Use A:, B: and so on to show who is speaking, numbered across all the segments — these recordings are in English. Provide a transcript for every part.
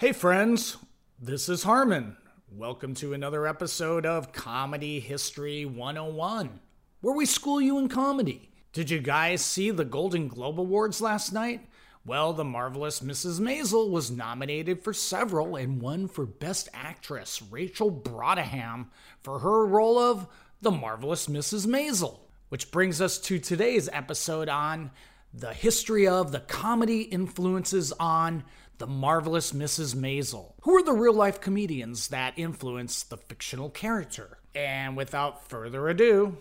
A: Hey, friends, this is Harmon. Welcome to another episode of Comedy History 101, where we school you in comedy. Did you guys see the Golden Globe Awards last night? Well, the marvelous Mrs. Maisel was nominated for several and won for Best Actress, Rachel Brosnahan, for her role of the marvelous Mrs. Maisel. Which brings us to today's episode on the history of the comedy influences on the marvelous Mrs. Maisel. Who are the real life comedians that influence the fictional character? And without further ado,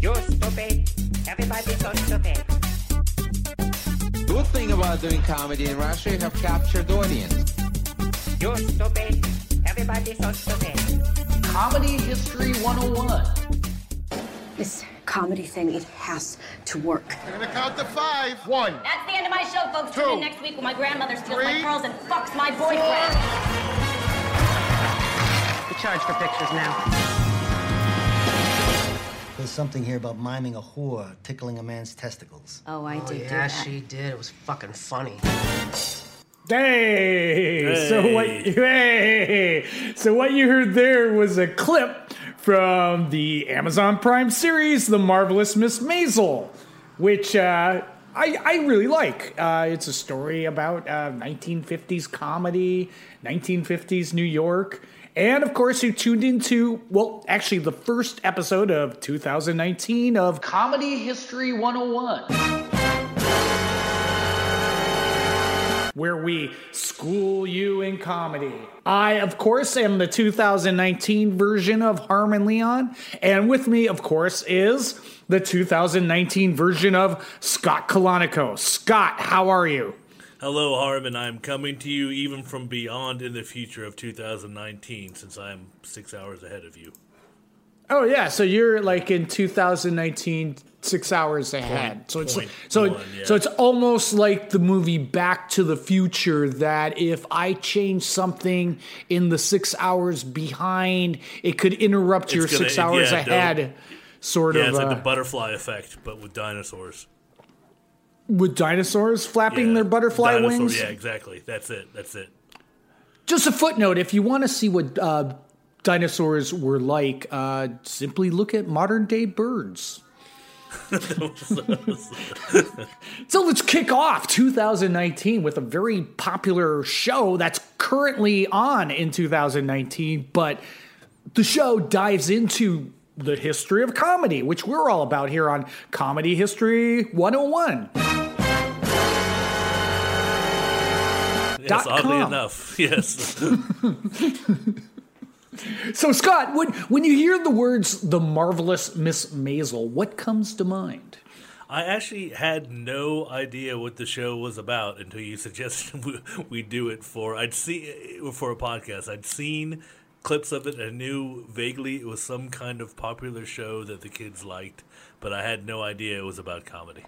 B: You're stupid. Everybody's so stupid.
C: Good thing about doing comedy in Russia, you have captured the audience.
B: You're stupid. Everybody's so stupid.
A: Comedy History 101.
D: This comedy thing, it has to work.
E: I'm gonna count to five. One.
F: That's the end of my show, folks. Tune in next week when my grandmother steals my
E: Three.
F: pearls and fucks my boyfriend.
G: We charge for pictures now.
H: There's something here about miming a whore tickling a man's testicles.
D: Oh, I oh, did do
G: Yeah,
D: that.
G: she did. It was fucking funny.
A: Hey, so what? Hey, so what you heard there was a clip from the Amazon Prime series, The Marvelous Miss Maisel, which uh, I I really like. Uh, it's a story about uh, 1950s comedy, 1950s New York. And of course, you tuned into, well, actually, the first episode of 2019 of Comedy History 101. Where we school you in comedy. I, of course, am the 2019 version of Harmon Leon, and with me, of course, is the 2019 version of Scott Colonico. Scott, how are you?
I: Hello, Harmon. I'm coming to you even from beyond in the future of 2019 since I'm six hours ahead of you.
A: Oh yeah, so you're like in 2019, six hours ahead.
I: Point-
A: so it's so
I: one, yeah.
A: so it's almost like the movie Back to the Future. That if I change something in the six hours behind, it could interrupt your
I: gonna-
A: six hours
I: yeah,
A: ahead. Sort
I: Yeah,
A: of
I: it's like
A: uh,
I: the butterfly effect, but with dinosaurs.
A: with dinosaurs flapping
I: Yeah,
A: their butterfly
I: dinosaur-
A: wings.
I: Yeah, exactly. That's it. That's it.
A: Just a footnote: if you want to see what uh, dinosaurs were like, uh, simply look at modern day birds. so let's kick off 2019 with a very popular show that's currently on in 2019, but the show dives into the history of comedy, which we're all about here on Comedy History 101.
I: Yes, oddly
A: com.
I: enough. Yes.
A: So, Scott, when, when you hear the words the marvelous Miss Maisel, what comes to mind?
I: I actually had no idea what the show was about until you suggested we, we do it for. I'd see for a podcast. I'd seen clips of it. I knew vaguely it was some kind of popular show that the kids liked, but I had no idea it was about comedy.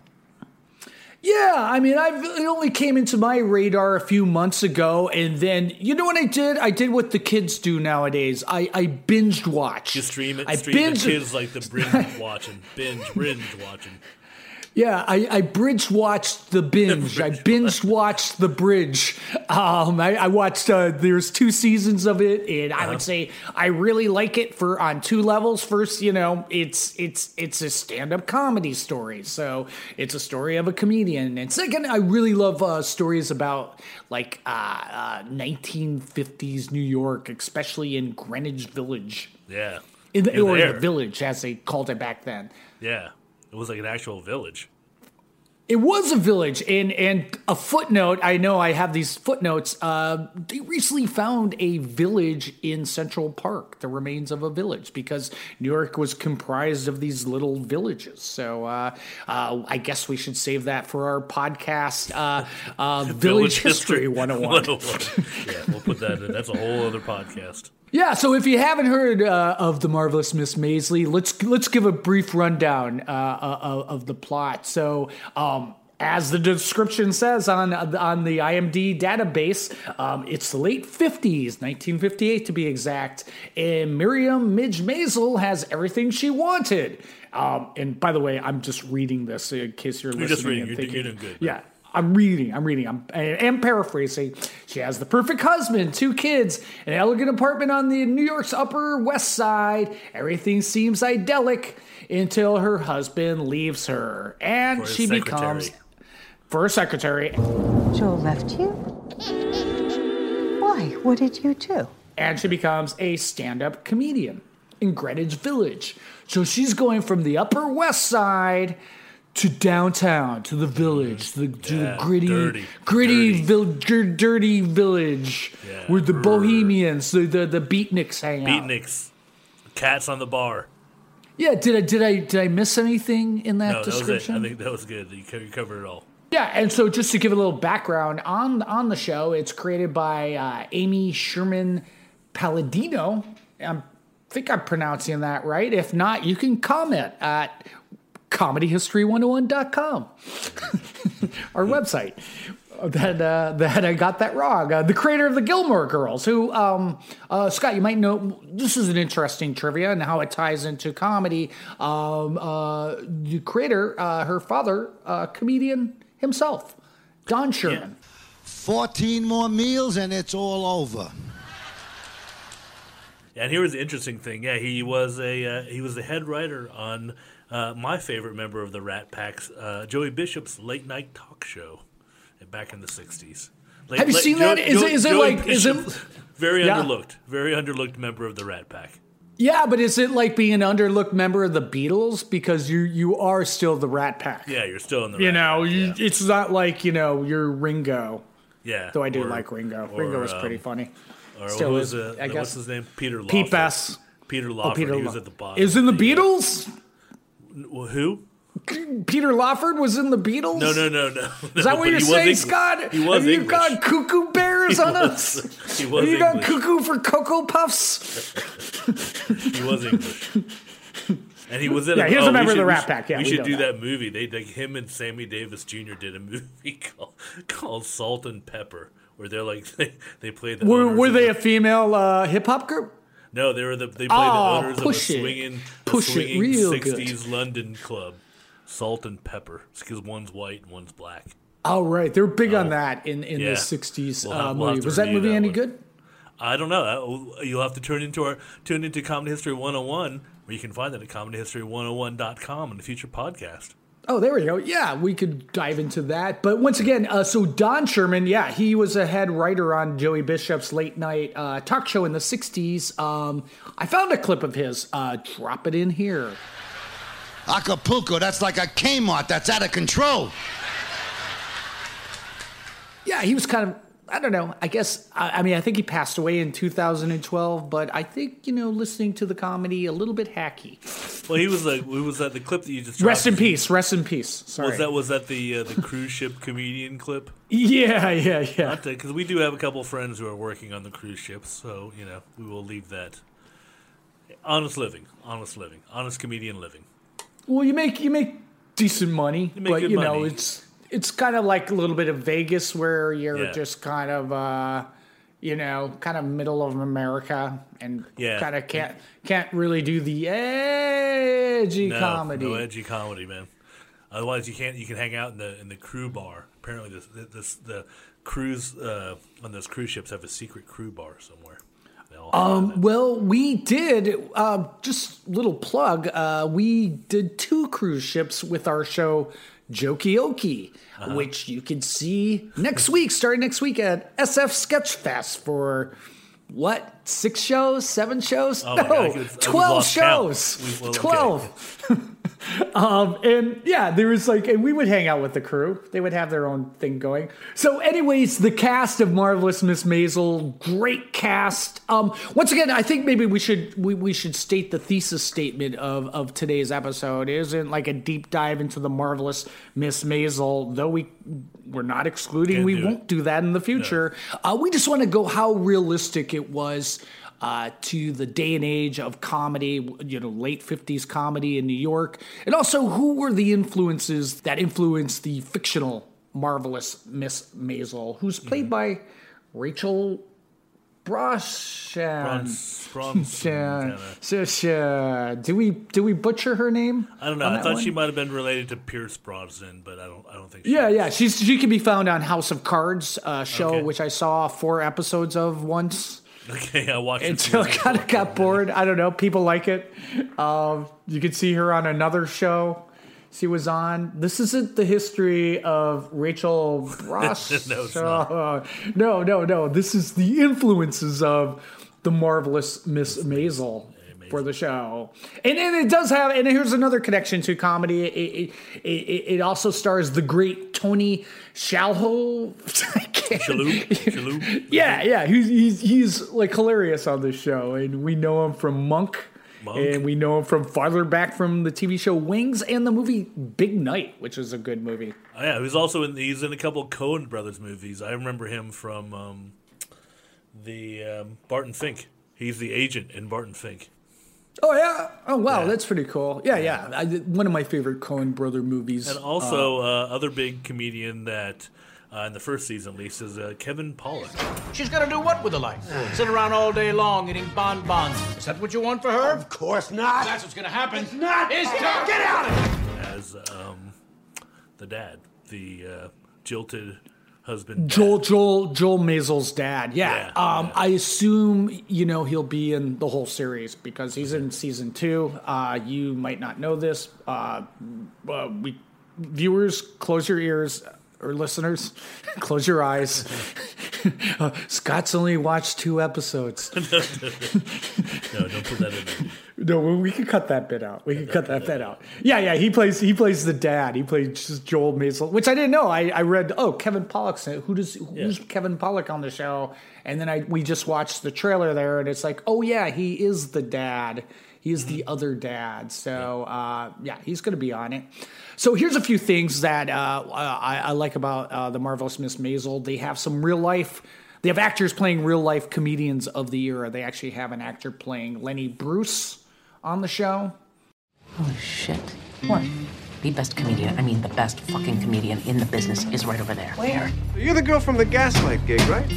A: Yeah, I mean, I've, it only came into my radar a few months ago, and then you know what I did? I did what the kids do nowadays. I, I binged watch.
I: You stream it,
A: I
I: stream it.
A: binged-
I: Kids like the binge watching, binge, binge watching.
A: Yeah, I, I bridge watched the binge. I binge watched the bridge. Um, I, I watched. Uh, there's two seasons of it, and I would say I really like it for on two levels. First, you know, it's it's it's a stand up comedy story, so it's a story of a comedian. And second, I really love uh, stories about like uh, uh, 1950s New York, especially in Greenwich Village,
I: Yeah.
A: in the, or the village as they called it back then.
I: Yeah. It was like an actual village.
A: It was a village, and and a footnote. I know I have these footnotes. Uh, they recently found a village in Central Park, the remains of a village, because New York was comprised of these little villages. So uh, uh, I guess we should save that for our podcast, uh, uh, Village, History 101.
I: 101. yeah, we'll put that in. That's a whole other podcast.
A: Yeah, so if you haven't heard uh, of the marvelous Miss Maisley, let's let's give a brief rundown uh, uh, of the plot. So. Um, as the description says on on the IMD database, um, it's the late 50s, 1958 to be exact, and Miriam Midge Maisel has everything she wanted. Um, and by the way, I'm just reading this in case you're listening.
I: just reading.
A: and
I: You're-
A: thinking,
I: you're doing good.
A: Yeah, I'm reading, I'm reading, I'm, I am paraphrasing. She has the perfect husband, two kids, an elegant apartment on the New York's Upper West Side. Everything seems idyllic until her husband leaves her, and
I: For his
A: she becomes
I: secretary.
A: for her secretary,
D: Joel left you? Why? What did you do?
A: and she becomes a stand-up comedian in Greenwich Village. So she's going from the Upper West Side to downtown to the village, to the, to
I: Yeah,
A: the gritty,
I: dirty,
A: gritty,
I: dirty.
A: vil- dirty village
I: Yeah.
A: where the
I: Brr.
A: bohemians, the the, the beatniks hang out.
I: Beatniks, cats on the bar.
A: Yeah, did I did I did I miss anything in that
I: No, that was it.
A: description?
I: I think that was good. You you covered it all.
A: Yeah, and so just to give a little background on on the show, it's created by uh, Amy Sherman Palladino. I think I'm pronouncing that right. If not, you can comment at comedyhistory101.com, our website. That uh, that I got that wrong. Uh, the creator of the Gilmore Girls, who um, uh, Scott, you might know. This is an interesting trivia and how it ties into comedy. Um, uh, the creator, uh, her father, uh, comedian himself, Don Sherman.
E: 14 more meals and it's all over.
I: And here was the interesting thing. Yeah, he was a uh, he was the head writer on uh, my favorite member of the Rat Pack's uh, Joey Bishop's late night talk show back in the '60s. Late-
A: Have you
I: late-
A: seen that? Is it- is it
I: Joey
A: like- is it-
I: very
A: Yeah.
I: underlooked, very underlooked member of the Rat Pack.
A: Yeah, but is it like being an underlooked member of the Beatles because you you are still the Rat Pack?
I: Yeah, you're still in the.
A: You
I: Rat
A: know,
I: Pack,
A: you,
I: yeah.
A: it's not like you know you're Ringo.
I: yeah.
A: Though I do
I: or-
A: like Ringo.
I: or,
A: Ringo was
I: um,
A: pretty funny.
I: Or
A: Still
I: who
A: is,
I: was, uh,
A: I
I: what's his name? Peter Lawford.
A: Pete Best.
I: Peter Lawford.
A: Oh,
I: Lawford.
A: Peter
I: he was
A: Law-
I: at the bottom.
A: Is in the Beatles.
I: Well, who?
A: Peter Lawford was in the Beatles.
I: No, no, no, no.
A: Is that what you're saying, Scott?
I: He was
A: Have you
I: English.
A: got cuckoo bears
I: He
A: on
I: was-
A: us?
I: he was
A: Have you got cuckoo for cocoa puffs?
I: He was English. And he was in.
A: Yeah,
I: a,
A: he was
I: oh,
A: a member of the Rat Pack, yeah,
I: we
A: we
I: should do
A: that.
I: that movie. They like him and Sammy Davis Jr. did a movie called, called Salt and Pepper, where they're like they, they played the.
A: Were, were they a female uh, hip hop group?
I: No, they were the they played
A: Oh,
I: the owners of a swinging, a
A: Push it
I: swinging
A: real good.
I: '60s London club. Salt and Pepper, because one's white and one's black.
A: Oh, right. They were big on
I: Oh,
A: that in, in
I: yeah.
A: the 60s
I: We'll
A: uh,
I: have- we'll
A: movie. Was that movie
I: that
A: any
I: one.
A: good?
I: I don't know. Uh, You'll have to turn into our tune into Comedy History 101, where you can find that at comedyhistory101.com in the future podcast.
A: Oh, there we go. Yeah, we could dive into that. But once again, uh, so Don Sherman, yeah, he was a head writer on Joey Bishop's late night uh, talk show in the 60s. Um, I found a clip of his. Uh, drop it in here.
E: Acapulco, that's like a Kmart that's out of control.
A: Yeah, he was kind of, I don't know, I guess, I, I mean, I think he passed away in 2012, but I think, you know, listening to the comedy, a little bit hacky.
I: Well, he was like, was that the clip that you just
A: Rest in peace. Rest in peace. Sorry.
I: Was that was that the uh, the cruise ship comedian clip?
A: Yeah, yeah, yeah.
I: Because we do have a couple friends who are working on the cruise ships, so you know we will leave that. Honest living, honest living, honest comedian living.
A: Well, you make you make decent money,
I: You
A: but you know it's it's kind of like a little bit of Vegas where you're
I: Yeah.
A: just kind of uh, you know kind of middle of America and
I: Yeah.
A: kind of can't can't really do the edgy
I: No,
A: comedy.
I: no edgy comedy, man. Otherwise, you can't. You can hang out in the in the crew bar. Apparently, this, this the cruise uh, on those cruise ships have a secret crew bar somewhere. They all have
A: Um, well, we did uh, just little plug. Uh, we did two cruise ships with our show Jokioki,
I: Uh-huh.
A: which you can see next week, starting next week at SF Sketchfest for what six shows, seven shows?
I: Oh
A: no,
I: God, I could- I would
A: twelve
I: lost count.
A: shows.
I: We- well, okay.
A: Twelve. Um, and yeah, there was like, and we would hang out with the crew. They would have their own thing going. So, anyways, the cast of Marvelous Miss Maisel, great cast. Um, once again, I think maybe we should we, we should state the thesis statement of of today's episode. It isn't like a deep dive into the Marvelous Miss Maisel, though we we're not excluding
I: Can't
A: we
I: do
A: won't do that in the future. Uh, we just want to go how realistic it was uh, to the day and age of comedy, you know, late 50s comedy in New York, and also who were the influences that influenced the fictional marvelous Miss Maisel, who's played by Rachel Broshan.
I: Bronze,
A: Shan- Sh- Sh- Do we do we butcher her name?
I: I don't know. I thought
A: one?
I: she might have been related to Pierce Brosnan, but I don't. I don't think.
A: Yeah,
I: is.
A: yeah. She's she can be found on House of Cards uh, show,
I: Okay.
A: which I saw four episodes of once
I: Okay, I watched it.
A: until I kind of got bored. I don't know. People like it. Um, you could see her on another show. She was on. This isn't the history of Rachel Brosh.
I: No, it's not.
A: Uh, no, no, no. This is the influences of the marvelous Miss Maisel for the show, and, and it does have. And here's another connection to comedy. It, it, it, it also stars the great Tony Shalhoub.
I: Shalhoub? Shalhoub?
A: yeah, yeah. He's, he's he's like hilarious on this show, and we know him from Monk.
I: Monk.
A: And we know him from farther back from the TV show Wings and the movie Big Night, which is a good movie.
I: Oh, yeah, he was also in. He's in a couple Coen Brothers movies. I remember him from um, the um, Barton Fink. He's the agent in Barton Fink.
A: Oh yeah! Oh wow,
I: Yeah.
A: that's pretty cool. Yeah, yeah. I, one of my favorite Coen brother movies.
I: And also, uh, other big comedian that uh, in the first season, at least, is uh, Kevin Pollak.
J: She's gonna do what with her life? Sit around all day long eating bonbons. Is that what you want for her?
E: Of course not.
J: That's what's gonna happen.
E: It's not.
J: It's
E: Get
J: not.
E: Get out of here.
I: as um, the dad, the uh, jilted husband. dad.
A: Joel Joel Joel Maisel's dad. Yeah.
I: Yeah,
A: um, I assume you know he'll be in the whole series because he's in season two. Uh, you might not know this. Uh, uh, we viewers, close your ears. Or listeners, close your eyes. Uh, Scott's only watched two episodes.
I: No, don't put that in there.
A: No, we- can cut that bit out. We can cut that bit out. Yeah, yeah. He plays. He plays the dad. He plays just Joel Maisel, which I didn't know. I, I read. Oh, Kevin Pollak's in it. Who does? Who's
I: Yeah.
A: Kevin Pollak on the show? And then I we just watched the trailer there, and it's like, oh yeah, he is the dad. He is the other dad. So uh, yeah, he's going to be on it. So here's a few things that uh, I, I like about uh, the marvelous Miss Maisel. They have some real life. They have actors playing real life comedians of the era. They actually have an actor playing Lenny Bruce on the show.
G: Holy shit. What? The best comedian, I mean the best fucking comedian in the business is right over there. Where?
K: You're the girl from the Gaslight gig, right?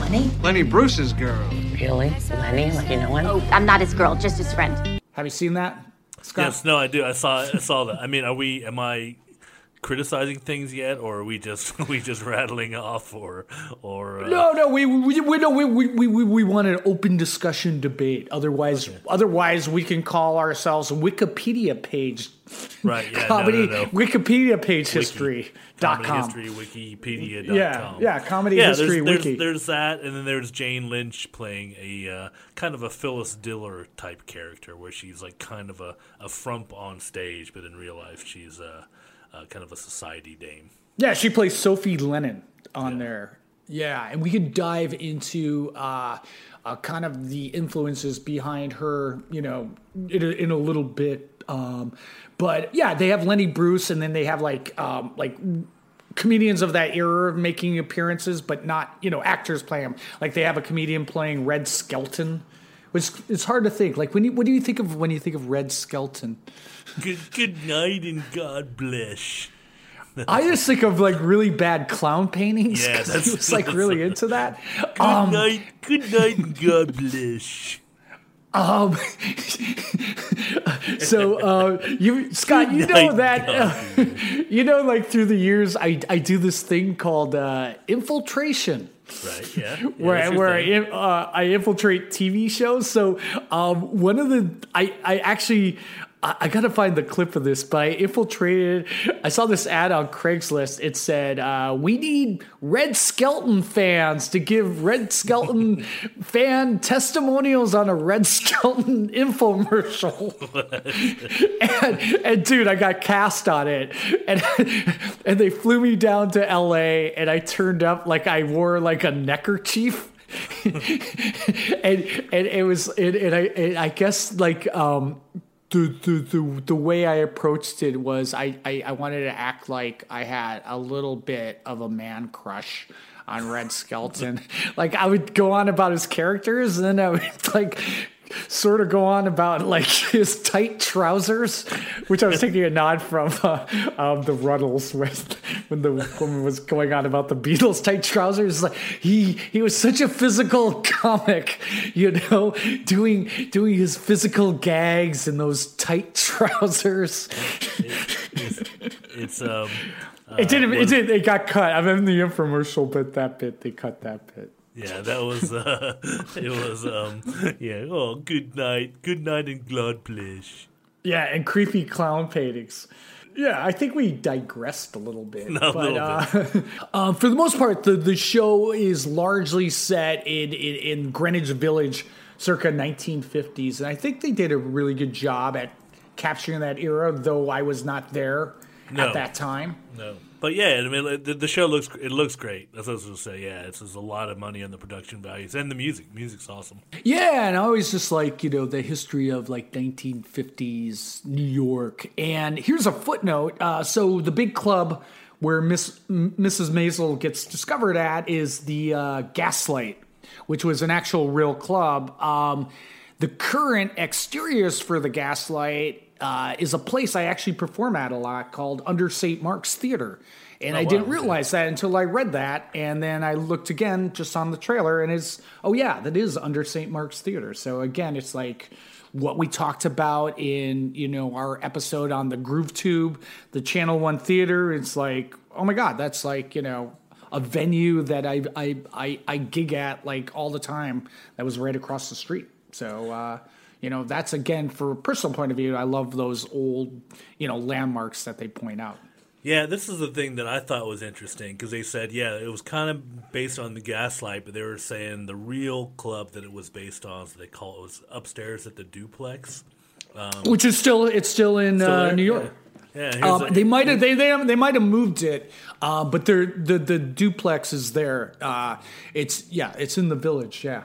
G: Lenny?
K: Lenny Bruce's girl.
G: Really? Lenny? Like you know him?
F: Oh, I'm not his girl, just his friend.
A: Have you seen that? Scott?
I: Yes, no, I do. I saw. I saw that. I mean, are we? Am I criticizing things yet, or are we just we just rattling off, or or uh,
A: No, no, we we we no, we we we, we, want an open discussion debate. Otherwise, otherwise we can call ourselves Wikipedia page.
I: Right, yeah,
A: comedy
I: no, no.
A: Wikipedia page history dot com.
I: History Wikipedia.
A: Yeah, yeah, Comedy
I: yeah,
A: History
I: there's,
A: Wiki.
I: There's, there's that, and then there's Jane Lynch playing a uh, kind of a Phyllis Diller type character, where she's like kind of a, a frump on stage, but in real life she's a, a kind of a society dame.
A: Yeah, she plays Sophie Lennon on there. Yeah, and we could dive into uh, uh, kind of the influences behind her, you know, in a, in a little bit. Um, but yeah, they have Lenny Bruce, and then they have like um, like comedians of that era making appearances, but not you know actors playing them. Like they have a comedian playing Red Skelton, which it's hard to think. Like when you, what do you think of when you think of Red Skelton?
I: Good good night and God bless.
A: I just think of like really bad clown paintings.
I: Yeah, that's-
A: he was like really into that.
I: Good
A: Um,
I: night, good night, and God bless.
A: Um, so uh, you, Scott, you know that uh, you know, like through the years, I I do this thing called uh, infiltration.
I: Right? Yeah. yeah
A: where where I, uh, I infiltrate TV shows. So um, one of the I I actually. I I gotta find the clip of this, but I infiltrated. I saw this ad on Craigslist. It said, uh, "We need Red Skelton fans to give Red Skelton fan testimonials on a Red Skelton infomercial." and, and dude, I got cast on it, and and they flew me down to L.A. and I turned up like I wore like a neckerchief. and and it was and, and I and I guess like um the, the the the way I approached it was I, I I wanted to act like I had a little bit of a man crush on Red Skelton. like I would go on about his characters, and then I would like sort of go on about like his tight trousers, which I was taking a nod from uh, um, the Rutles with when the woman was going on about the Beatles tight trousers. Like he he was such a physical comic, you know, doing doing his physical gags in those tight trousers.
I: It's um. uh,
A: it didn't. It did. It got cut. I'm in the infomercial, but that bit they cut that bit.
I: Yeah, that was uh, it was um yeah. Oh, good night, good night, and God bless.
A: Yeah, and creepy clown paintings. Yeah, I think we digressed a little bit. But
I: little
A: uh, um, for the most part, the, the show is largely set in, in, in Greenwich Village circa 1950s. And I think they did a really good job at capturing that era, though I was not there
I: No.
A: at that time.
I: No, but yeah, I mean the, the show looks it looks great. That's what I was gonna say. Yeah, it's there's a lot of money on the production values and the music. Music's awesome.
A: Yeah, and I always just like, you know, the history of like 1950s New York. And here's a footnote. Uh, so the big club where Miss M- Mrs. Maisel gets discovered at is the uh, Gaslight, which was an actual real club. Um, the current exteriors for the Gaslight uh, is a place I actually perform at a lot called Under St. Mark's Theater. And
I: Oh,
A: I
I: wow,
A: didn't realize that until I read that. And then I looked again just on the trailer and it's, oh, yeah, that is under St. Mark's Theater. So again, it's like what we talked about in, you know, our episode on the Groove Tube, the Channel One Theater. It's like, oh my God, that's like, you know, a venue that I, I, I, I gig at like all the time that was right across the street. So, uh, you know, that's again, for a personal point of view, I love those old, you know, landmarks that they point out.
I: Yeah, this is the thing that I thought was interesting because they said, yeah, it was kind of based on the Gaslight, but they were saying the real club that it was based on, so they call it was upstairs at the Duplex, um,
A: which is still it's still in
I: Still
A: uh? New York.
I: Yeah, here's
A: Um,
I: a-
A: they might have they they, they might have moved it, uh, but they're, the the duplex is there. Uh, it's yeah, it's in the village. Yeah.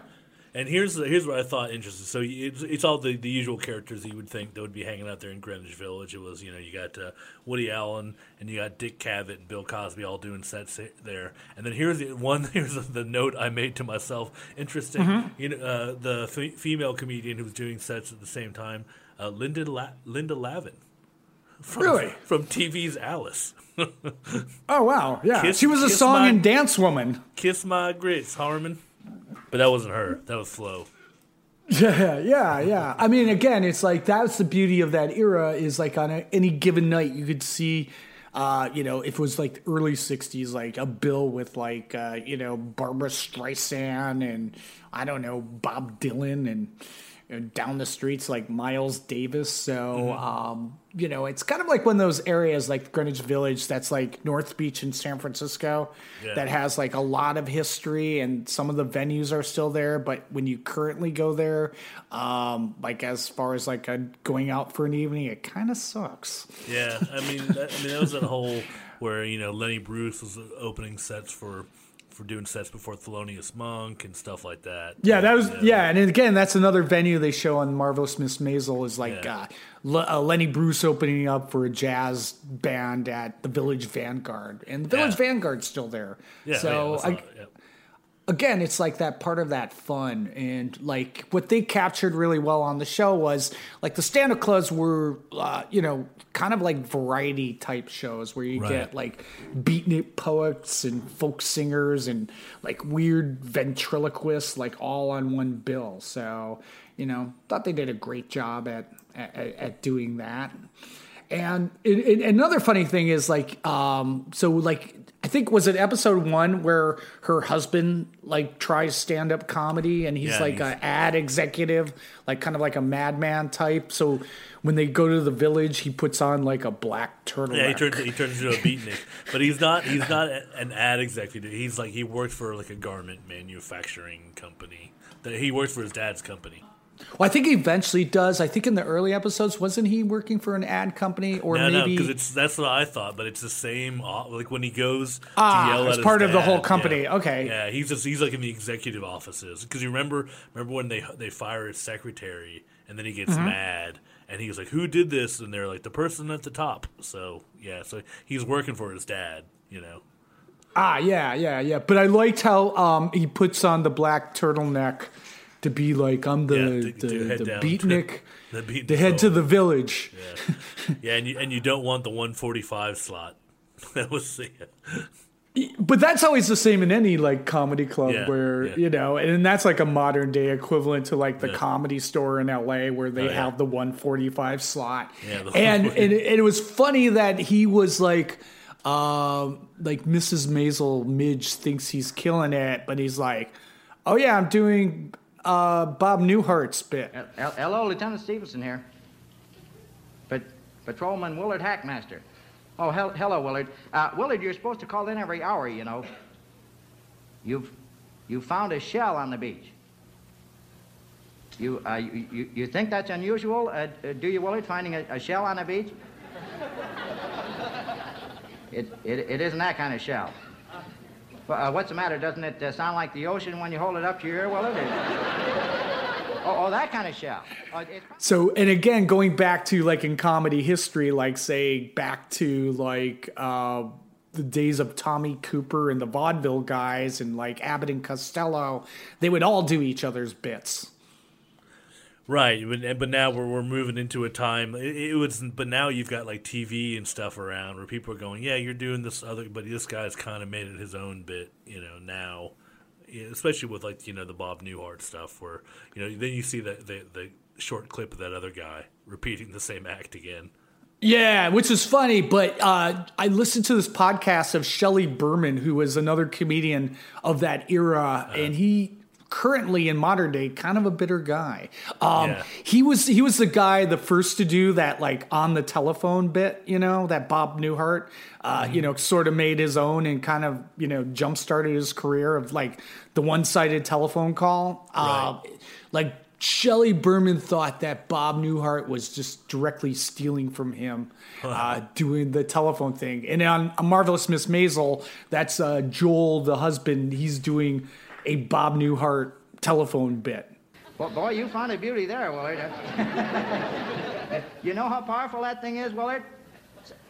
I: And here's here's what I thought interesting. So it's, it's all the, the usual characters you would think that would be hanging out there in Greenwich Village. It was you know you got uh, Woody Allen and you got Dick Cavett and Bill Cosby all doing sets there. And then here's the one here's the note I made to myself. Interesting.
A: Mhm.
I: You know uh, the f- female comedian who was doing sets at the same time, uh, Linda La- Linda Lavin. From,
A: Really?
I: from TV's Alice.
A: Oh wow, yeah.
I: Kiss-
A: she was a song
I: my-
A: and dance woman.
I: Kiss my grits, Harmon. But that wasn't her. That was Flo.
A: Yeah, yeah, yeah. I mean, again, it's like that's the beauty of that era. Is like on a, any given night, you could see, uh, you know, if it was like early '60s, like a bill with like, uh, you know, Barbra Streisand and I don't know Bob Dylan and. You know, Down the streets like Miles Davis, so um, you know it's kind of like one of those areas like Greenwich Village that's like North Beach in San Francisco
I: Yeah.
A: that has like a lot of history and some of the venues are still there. But when you currently go there um like as far as like a, going out for an evening it kind of sucks.
I: Yeah, I mean, that, I mean, that was a whole where you know Lenny Bruce was opening sets for for doing sets before Thelonious Monk and stuff like that.
A: yeah that was yeah and again that's another venue they show on marvelous miss maisel is like
I: Yeah.
A: uh, Le- uh, lenny bruce opening up for a jazz band at the village vanguard and the village
I: Yeah.
A: vanguard's still there
I: Yeah,
A: so
I: yeah, I yeah.
A: Again, it's like that part of that fun. And like what they captured really well on the show was like the stand up clubs were, uh, you know, kind of like variety type shows where you
I: Right.
A: get like beatnik poets and folk singers and like weird ventriloquists, like all on one bill. So, you know, thought they did a great job at, at, at doing that. And it, it, another funny thing is like, um, so like, I think was it episode one where her husband like tries stand up comedy and he's
I: Yeah,
A: like
I: he's-
A: a ad executive, like kind of like a madman type. So when they go to the village, he puts on like a black turtleneck.
I: Yeah, he turns he turns into a beatnik, but he's not he's not an ad executive. He's like he works for like a garment manufacturing company. That he works for his dad's company.
A: Well, I think he eventually does. I think in the early episodes, wasn't he working for an ad company or
I: no, no,
A: maybe?
I: because it's that's what I thought, but it's the same. uh, Like when he goes
A: Ah,
I: to yell
A: it's
I: at his
A: part of the whole company.
I: yeah.
A: Okay.
I: yeah, he's just he's like in the executive offices because you remember remember when they they fire his secretary and then he gets
A: Mhm.
I: mad and he's like, "Who did this?" And they're like, "The person at the top." So yeah, so he's working for his dad, you know.
A: Ah, yeah, yeah, yeah. But I liked how um, he puts on the black turtleneck to be like I'm the
I: Yeah, to-
A: the,
I: to head
A: the
I: down
A: beatnik,
I: to- the beatnik
A: to head to the village.
I: Yeah, yeah, and you and you don't want the 145 slot. That was yeah.
A: But that's always the same in any like comedy club
I: Yeah,
A: where you know, and that's like a modern day equivalent to like the comedy store in LA where they
I: Oh,
A: have the 145 slot.
I: Yeah, the
A: and, and it, it was funny that he was like, um, like Mrs. Maisel Midge thinks he's killing it, but he's like, oh yeah, I'm doing uh, Bob Newhart's bit.
L: Hello, Lieutenant Stevenson here. But Patrolman Willard Hackmaster. Oh, hel- hello, Willard. Uh, Willard, you're supposed to call in every hour, you know. You've you found a shell on the beach. You uh, you, you, you think that's unusual? Uh, do you, Willard, finding a, a shell on the beach? It, it, it isn't that kind of shell. Well, uh, what's the matter? Doesn't it uh, sound like the ocean when you hold it up to your ear, Willard? oh, oh, that kind of shell. Oh.
A: So, and again, going back to like in comedy history, like say back to like uh, the days of Tommy Cooper and the vaudeville guys and like Abbott and Costello, they would all do each other's bits.
I: Right, but, but now we're, we're moving into a time. It, it was, but now you've got like TV and stuff around where people are going, "Yeah, you're doing this other," but this guy's kind of made it his own bit, you know. Now, especially with like you know the Bob Newhart stuff, where you know then you see the the, the short clip of that other guy repeating the same act again.
A: Yeah, which is funny, but uh, I listened to this podcast of Shelley Berman, who was another comedian of that era, and he currently in modern day kind of a bitter guy. Um,
I: Yeah.
A: He was he was the guy the first to do that like on the telephone bit, you know, that Bob Newhart, uh, you know, sort of made his own and kind of you know jump started his career of like the one sided telephone call. Uh, like Shelley Berman thought that Bob Newhart was just directly stealing from him, uh, doing the telephone thing. And on A Marvelous Miss Maisel, that's uh, Joel, the husband. He's doing a Bob Newhart telephone bit.
L: Well, boy, you found a beauty there, Willard. you know how powerful that thing is, Willard?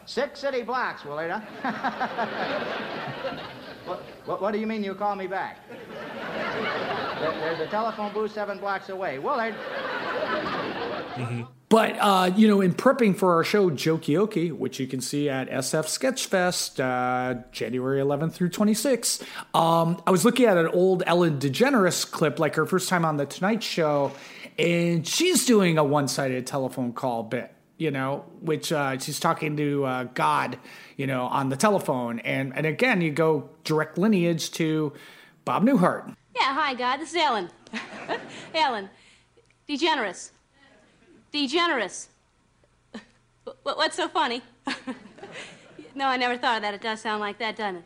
L: Six city blocks, Willard, huh? what, what, what do you mean you call me back? There- there's a telephone booth seven blocks away. Willard,
A: But uh, you know, in prepping for our show Jokioki, which you can see at SF Sketchfest, uh, January 11th through 26th, um, I was looking at an old Ellen DeGeneres clip, like her first time on the Tonight Show, and she's doing a one-sided telephone call bit. You know, which uh, she's talking to uh, God, you know, on the telephone, and and again, you go direct lineage to Bob Newhart.
M: Yeah, hi, God. This is Ellen. Ellen. DeGeneres. DeGeneres. Wh- What's so funny? no, I never thought of that. It does sound like that, doesn't it?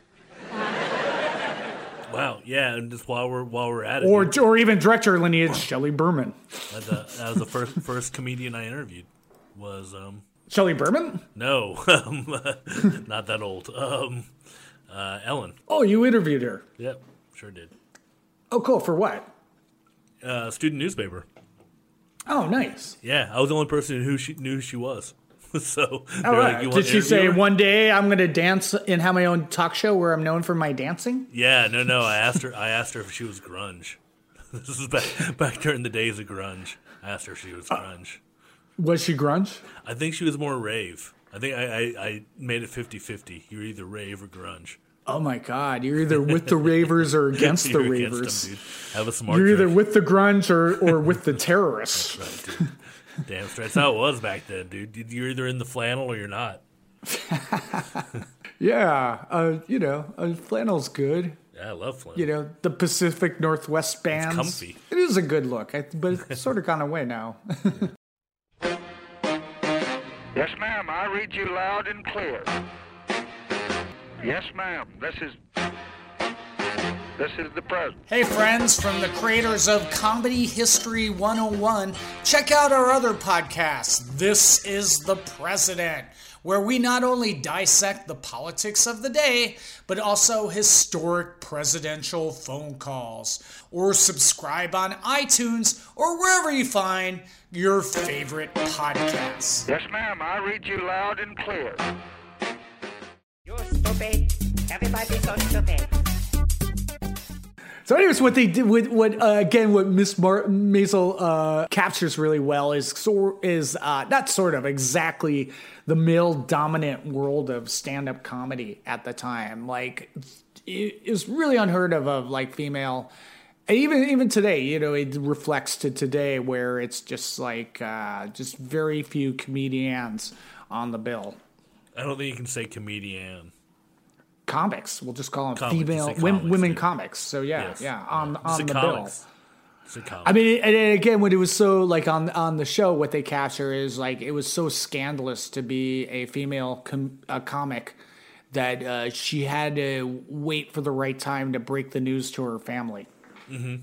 I: Wow, yeah, and just while we're while we're at it,
A: Or, or even director lineage, Shelley Berman.
I: that, that, that was the first first comedian I interviewed. Was um
A: Shelley Berman?
I: no, um, not that old. Um, uh, Ellen.
A: Oh, you interviewed her.
I: Yep, sure did.
A: Oh, cool. For what?
I: Uh, student newspaper.
A: Oh, nice.
I: Yeah, I was the only person who she knew who she was. so were
A: right.
I: like, "You
A: Did she say
I: her?"
A: one day I'm going to dance and have my own talk show where I'm known for my dancing?
I: Yeah, no, no. I asked her. I asked her if she was grunge. This is back back during the days of grunge. I asked her if she was
A: Uh,
I: grunge.
A: Was she grunge?
I: I think she was more rave. I think I, I, I made it 50-50. You're either rave or grunge.
A: Oh my God! You're either with the ravers or against the
I: You're against
A: ravers.
I: them. Have a smart.
A: You're either with the grunge or, or with the terrorists.
I: Right, dude. Damn straight. That's how it was back then, dude. You're either in the flannel or you're not.
A: yeah, uh, you know, uh, flannel's good.
I: Yeah, I love flannel.
A: You know, the Pacific Northwest bands.
I: comfy.
A: It is a good look, I, but it's sort of gone away now.
N: Yes, ma'am. I read you loud and clear. Yes, ma'am. This is this is the president.
A: Hey, friends, from the creators of Comedy History 101, check out our other podcast, This is the President, where we not only dissect the politics of the day, but also historic presidential phone calls. Or subscribe on iTunes or wherever you find your favorite podcasts.
N: Yes, ma'am. I read you loud and clear.
B: So.
A: So, anyways, what they did with what uh, again, what Miss Mar- Maisel uh, captures really well is sor- is uh, not sort of exactly the male dominant world of stand up comedy at the time. Like, it was really unheard of of like female. Even even today, you know, it reflects to today where it's just like uh, just very few comedians on the bill.
I: I don't think you can say comedian.
A: Comics, we'll just call them
I: Comics,
A: female women,
I: comics,
A: women comics. So yeah,
I: Yes.
A: yeah, on
I: Just
A: on the
I: comics.
A: bill.
I: Just say comics.
A: I mean, and and again, when it was so like on on the show, what they capture is like it was so scandalous to be a female com- a comic that uh, she had to wait for the right time to break the news to her family.
I: hmm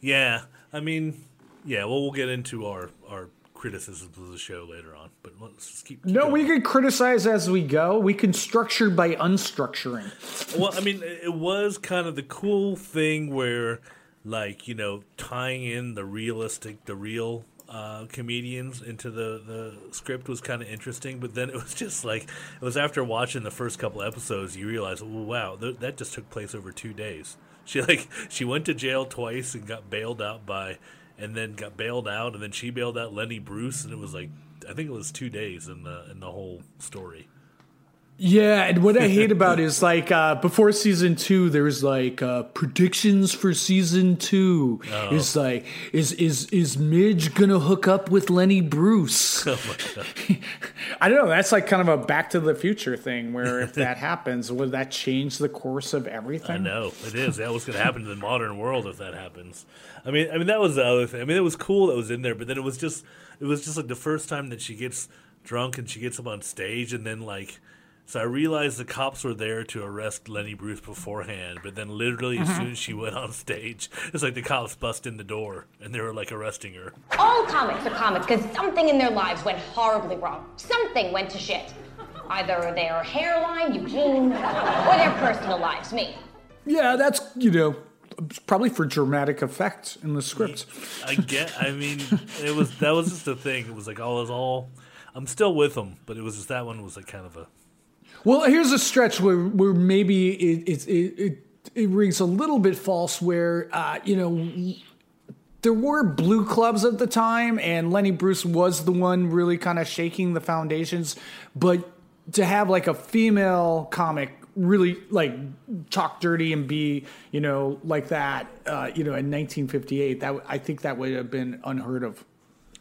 I: Yeah, I mean, yeah. Well, we'll get into our our criticisms of the show later on, but let's just keep.
A: No, we can criticize as we go. We can structure by unstructuring.
I: well, I mean, it was kind of the cool thing where, like, you know, tying in the realistic, the real uh, comedians into the, the script was kind of interesting. But then it was just like, it was after watching the first couple episodes, you realize, well, wow, th- that just took place over two days. She like she went to jail twice and got bailed out by, and then got bailed out, and then she bailed out Lenny Bruce, and it was like I think it was two days in the in the whole story.
A: Yeah, and what I hate about is like uh, before season two, there's like uh, predictions for season two.
I: Oh.
A: It's like is is is Midge gonna hook up with Lenny Bruce?
I: Oh.
A: I don't know. That's like kind of a Back to the Future thing, where if that happens, would that change the course of everything?
I: I know it is. That was going to happen to the modern world if that happens. I mean, I mean that was the other thing. I mean, it was cool that was in there, but then it was just, it was just like the first time that she gets drunk and she gets up on stage, and then like, so I realized the cops were there to arrest Lenny Bruce beforehand, but then literally as soon as she went on stage, it's like the cops bust in the door and they were like arresting her.
O: All comics are comics because something in their lives went horribly wrong. Something went to shit. Either their hairline, Eugene, or their personal lives, me.
A: Yeah, that's you know probably for dramatic effect in the script.
I: I get. I mean, it was that was just the thing. It was like all is all. I'm still with them, but it was just that one was like kind of a.
A: Well, here's a stretch where where maybe it it it, it, it rings a little bit false. Where uh, you know there were blue clubs at the time, and Lenny Bruce was the one really kind of shaking the foundations. But to have like a female comic really like talk dirty and be you know like that, uh, you know, in 1958, that I think that would have been unheard of.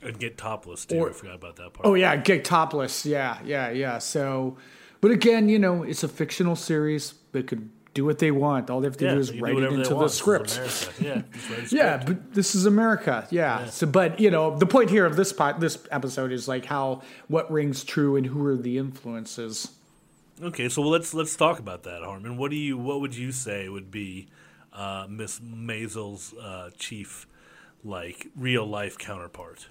I: And get topless too.
A: Or-
I: I forgot about that part.
A: Oh yeah, get topless. Yeah, yeah, yeah. So, but again, you know, it's a fictional series. They could do what they want. All they have to
I: Yeah,
A: do is
I: do
A: write it into the
I: want. This is
A: script.
I: Yeah, script.
A: Yeah, but this is America. Yeah. So, but you know, the point here of this pot, this episode is like how what rings true and who are the influences.
I: Okay, so let's let's talk about that, Harmon. What do you what would you say would be uh, Miss Maisel's uh, chief like real life counterpart?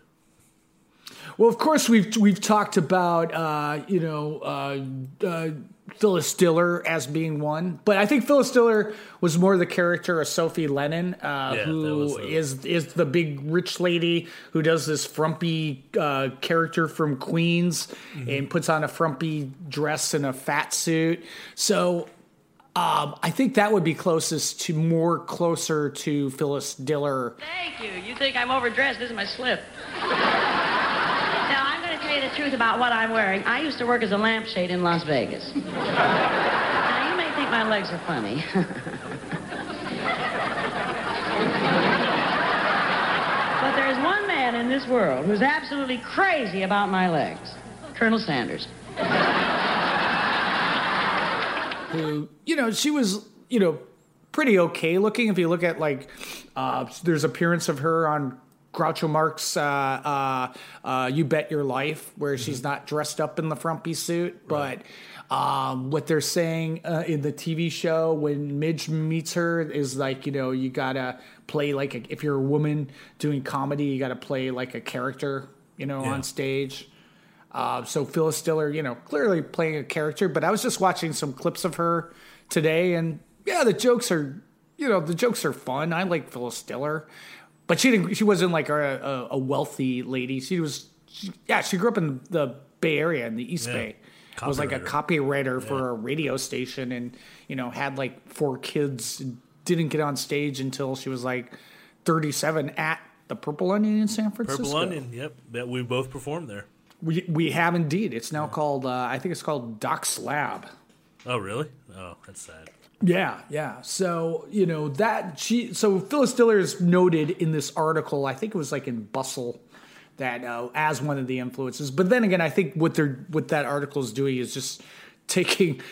A: Well, of course, we've we've talked about uh, you know uh, uh, Phyllis Diller as being one, but I think Phyllis Diller was more the character of Sophie Lennon, uh,
I: Yeah,
A: who
I: that was a-
A: is is the big rich lady who does this frumpy uh, character from Queens
I: Mm-hmm.
A: and puts on a frumpy dress and a fat suit. So. Um, I think that would be closest to more closer to Phyllis Diller.
P: Thank you. You think I'm overdressed? This is my slip. now, I'm going to tell you truth about what I'm wearing. I used to work as a lampshade in Las Vegas. now, you may think my legs are funny. but there is one man in this world who's absolutely crazy about my legs Colonel Sanders.
A: who you know she was you know pretty okay looking if you look at like uh, there's appearance of her on Groucho Marx uh, uh, uh, You Bet Your Life where she's not dressed up in the frumpy suit but um, what they're saying uh, in the TV show when Midge meets her is like you know you gotta play like a, if you're a woman doing comedy you gotta play like a character you know
I: Yeah.
A: on stage uh, so Phyllis Diller, you know, clearly playing a character, but I was just watching some clips of her today, and yeah, the jokes are, you know, the jokes are fun. I like Phyllis Diller, but she didn't. She wasn't like a, a, wealthy lady. She was, she, yeah, she grew up in the Bay Area in the East
I: Yeah.
A: Bay. Was like a copywriter for a radio station, and you know had like four kids, and didn't get on stage until she was like 37 at the Purple Onion in San Francisco.
I: Purple Onion, yep. That we both performed there.
A: We we have indeed. It's now called uh, I think it's called Doc's Lab.
I: Oh, really? Oh, that's sad.
A: Yeah, yeah. So you know that she. So Phyllis Diller is noted in this article. I think it was like in Bustle that uh, as one of the influences. But then again, I think what they're what that article is doing is just taking.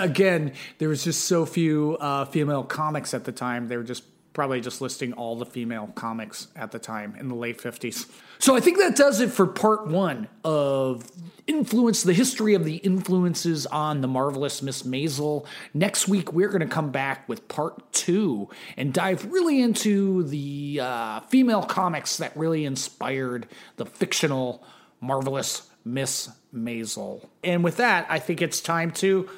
A: Again, there was just so few uh, female comics at the time. They were just probably just listing all the female comics at the time in the late 50s. So I think that does it for part one of influence, the history of the influences on the marvelous Miss Maisel. Next week, we're going to come back with part two and dive really into the uh, female comics that really inspired the fictional marvelous Miss Maisel. And with that, I think it's time to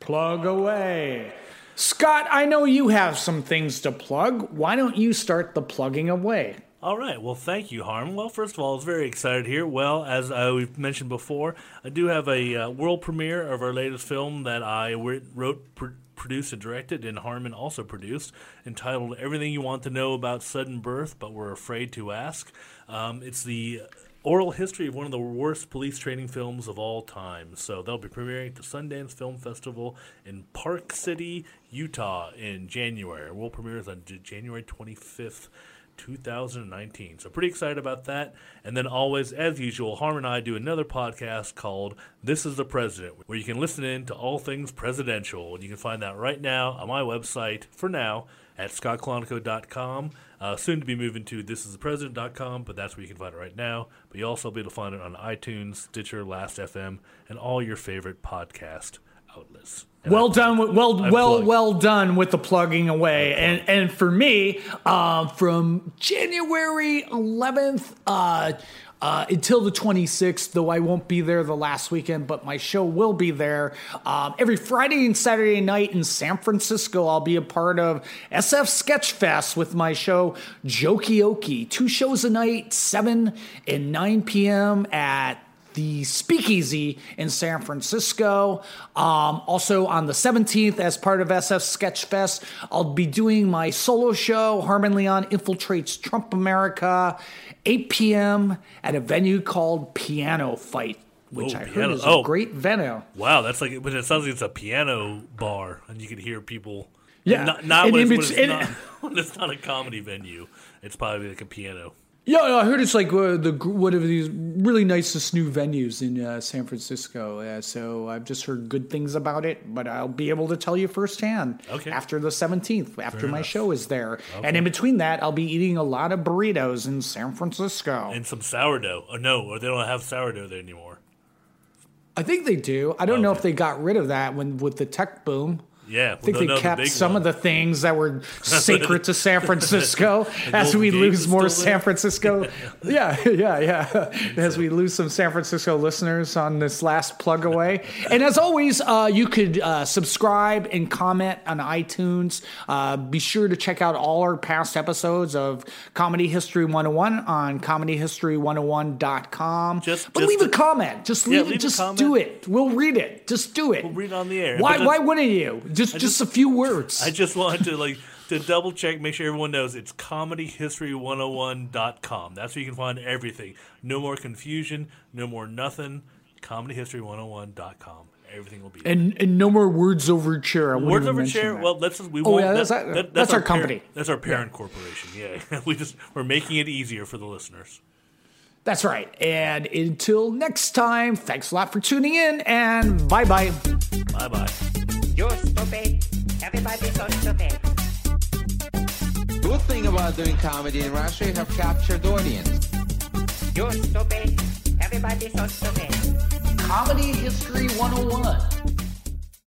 A: plug away. Scott, I know you have some things to plug. Why don't you start the plugging away?
I: All right. Well, thank you, Harm. Well, first of all, I was very excited here. Well, as uh, we've mentioned before, I do have a uh, world premiere of our latest film that I wrote, pr- produced, and directed, and Harmon also produced, entitled "Everything You Want to Know About Sudden Birth, But Were Afraid to Ask." Um, it's the oral history of one of the worst police training films of all time. So they'll be premiering at the Sundance Film Festival in Park City, Utah in January. World premiere is on January 25th. 2019. So pretty excited about that. And then always, as usual, Harm and I do another podcast called This is the President, where you can listen in to all things presidential. And you can find that right now on my website for now at scottcalonico.com. Uh, soon to be moving to thisisthepresident.com, but that's where you can find it right now. But you'll also be able to find it on iTunes, Stitcher, Last.fm, and all your favorite podcast outlets. And
A: well
I: I-
A: done, with- well,
I: I
A: well,
I: plugged.
A: well done with the plugging away, and and for me, uh, from January 11th uh, uh, until the 26th, though I won't be there the last weekend, but my show will be there um, every Friday and Saturday night in San Francisco. I'll be a part of SF Sketch Fest with my show Jokey Jokioki. Two shows a night, 7 and 9 p.m. at the Speakeasy in San Francisco. Um, also on the 17th, as part of SF Sketchfest, I'll be doing my solo show, Harmon Leon Infiltrates Trump America, 8 p.m. at a venue called Piano Fight, which
I: Oh,
A: I heard
I: piano-
A: is
I: oh.
A: a great venue.
I: Wow, that's like, but it sounds like it's a piano bar, and you can hear people.
A: Yeah,
I: not, not, when, it's, when, it's not, when it's not a comedy venue. It's probably like a piano.
A: Yeah, I heard it's like uh, the one of these really nicest new venues in uh, San Francisco. Uh, so I've just heard good things about it, but I'll be able to tell you firsthand
I: Okay.
A: after the 17th, after
I: Fair
A: my
I: enough.
A: show is there.
I: Okay.
A: And in between that, I'll be eating a lot of burritos in San Francisco.
I: And some sourdough. Oh, no, or they don't have sourdough there anymore.
A: I think they do. I don't know if they got rid of that when with the tech boom.
I: Yeah,
A: I think
I: well,
A: they
I: no,
A: kept
I: big
A: some
I: one.
A: of the things that were sacred to San Francisco as we
I: Gate
A: lose more San? Francisco. yeah, yeah, yeah. As we lose some San Francisco listeners on this last plug away. And as always, uh, you could uh, subscribe and comment on iTunes. Uh, be sure to check out all our past episodes of Comedy History 101 on comedyhistory101.com.
I: Just-
A: but
I: just
A: leave a
I: to-
A: comment. Just
I: Yeah,
A: leave,
I: leave
A: it. Just do it. We'll read it. Just do it.
I: We'll read it on the air.
A: Why? Why wouldn't you? Just, just a few words.
I: I just wanted to like to double check, make sure everyone knows it's comedyhistory101.com. That's where you can find everything. No more confusion, no more nothing. Comedyhistory101.com. Everything will be there.
A: And and no more words over chair. I
I: Words over chair.
A: that.
I: Well, that's we
A: Oh,
I: won't.
A: yeah, that's, that-
I: that-
A: that's our
I: parent-
A: company.
I: that's our parent corporation. Yeah, we just we're making it easier for the listeners.
A: That's right. And until next time, thanks a lot for tuning in, and bye bye.
I: Bye bye.
B: You're stupid. Everybody so stupid.
C: Good thing about doing comedy in Russia, you have captured audience.
B: You're stupid. Everybody so stupid.
A: Comedy History 101.